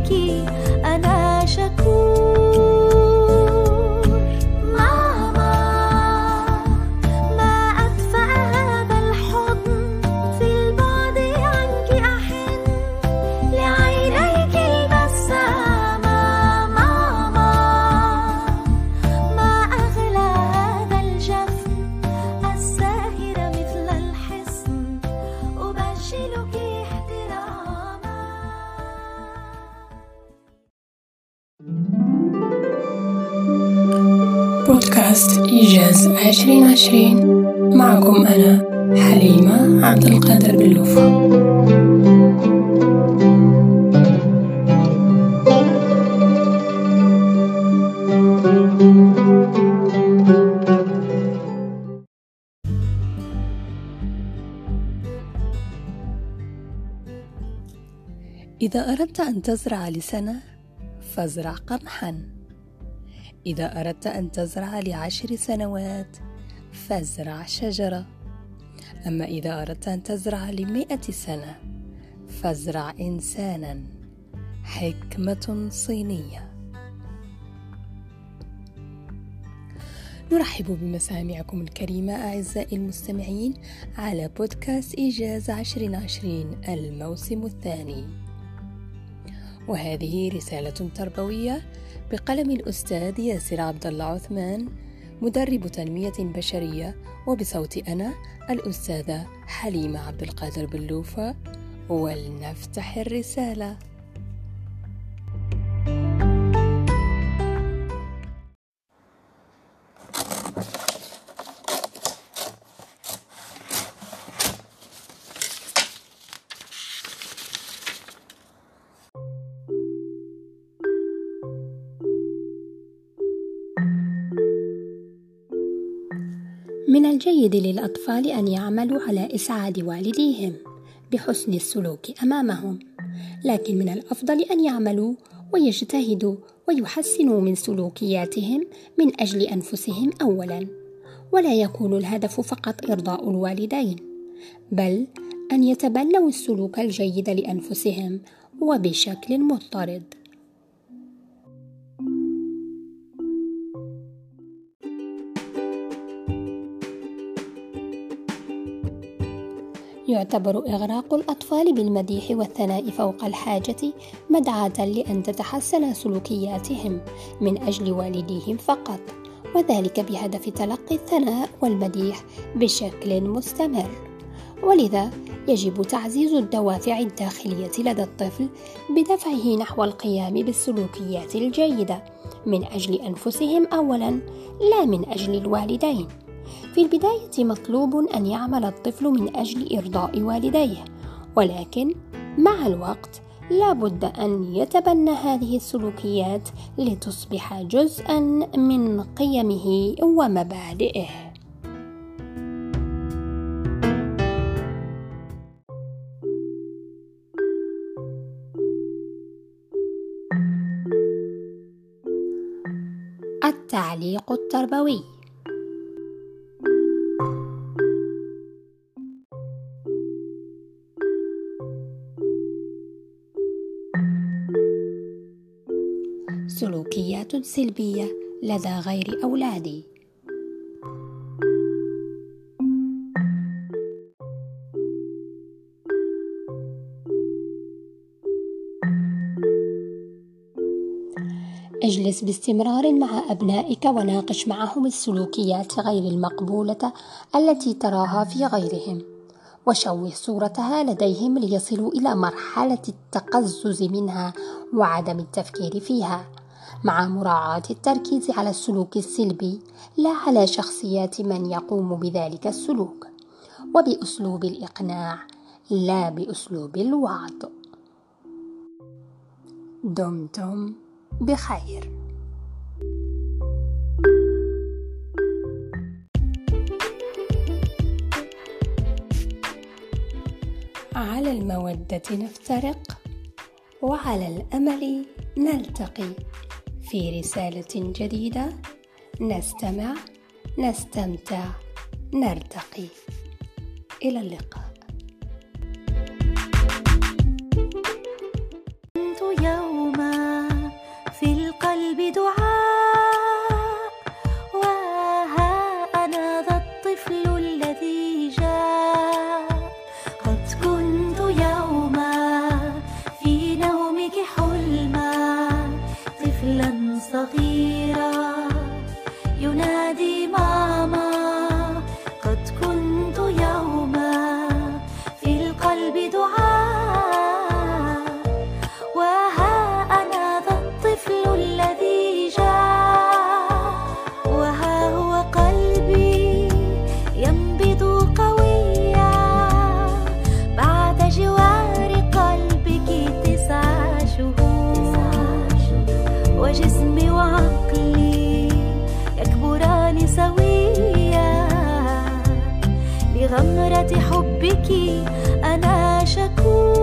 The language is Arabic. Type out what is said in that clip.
حبك بودكاست إيجاز عشرين عشرين. معكم أنا حليمة عبد القادر بلوفة إذا أردت أن تزرع لسنة فازرع قمحا. إذا أردت أن تزرع لعشر سنوات فازرع شجرة. أما إذا أردت أن تزرع لمئة سنة فازرع إنسانا. حكمة صينية. نرحب بمسامعكم الكريمة أعزائي المستمعين على بودكاست إيجاز عشرين عشرين الموسم الثاني. وهذه رسالة تربوية بقلم الأستاذ ياسر عبد الله عثمان مدرب تنمية بشرية وبصوت أنا الأستاذة حليمة عبد القادر بلوفة. ولنفتح الرسالة. من الجيد للأطفال أن يعملوا على إسعاد والديهم بحسن السلوك أمامهم، لكن من الأفضل أن يعملوا ويجتهدوا ويحسنوا من سلوكياتهم من أجل أنفسهم أولاً، ولا يكون الهدف فقط إرضاء الوالدين، بل أن يتبنوا السلوك الجيد لأنفسهم وبشكل مضطرد. يعتبر إغراق الأطفال بالمديح والثناء فوق الحاجة مدعاة لأن تتحسن سلوكياتهم من أجل والديهم فقط، وذلك بهدف تلقي الثناء والمديح بشكل مستمر. ولذا يجب تعزيز الدوافع الداخلية لدى الطفل بدفعه نحو القيام بالسلوكيات الجيدة من أجل أنفسهم أولاً لا من أجل الوالدين. في البداية مطلوب أن يعمل الطفل من أجل إرضاء والديه، ولكن مع الوقت لا بد أن يتبنى هذه السلوكيات لتصبح جزءا من قيمه ومبادئه. التعليق التربوي سلوكيات سلبية لدى غير أولادي. اجلس باستمرار مع أبنائك وناقش معهم السلوكيات غير المقبولة التي تراها في غيرهم وشوه صورتها لديهم ليصلوا إلى مرحلة التقزز منها وعدم التفكير فيها. مع مراعاة التركيز على السلوك السلبي لا على شخصيات من يقوم بذلك السلوك وبأسلوب الإقناع لا بأسلوب الوعظ. دمتم بخير. على المودة نفترق وعلى الأمل نلتقي. في رسالة جديدة. نستمع نستمتع نرتقي. إلى اللقاء. كنت يوما في القلب دعاء وها أنا ذا الطفل الذي جاء. قد كنت يوما في نومك حلما طفلا sorrir. لغمرة حبك أنا شكور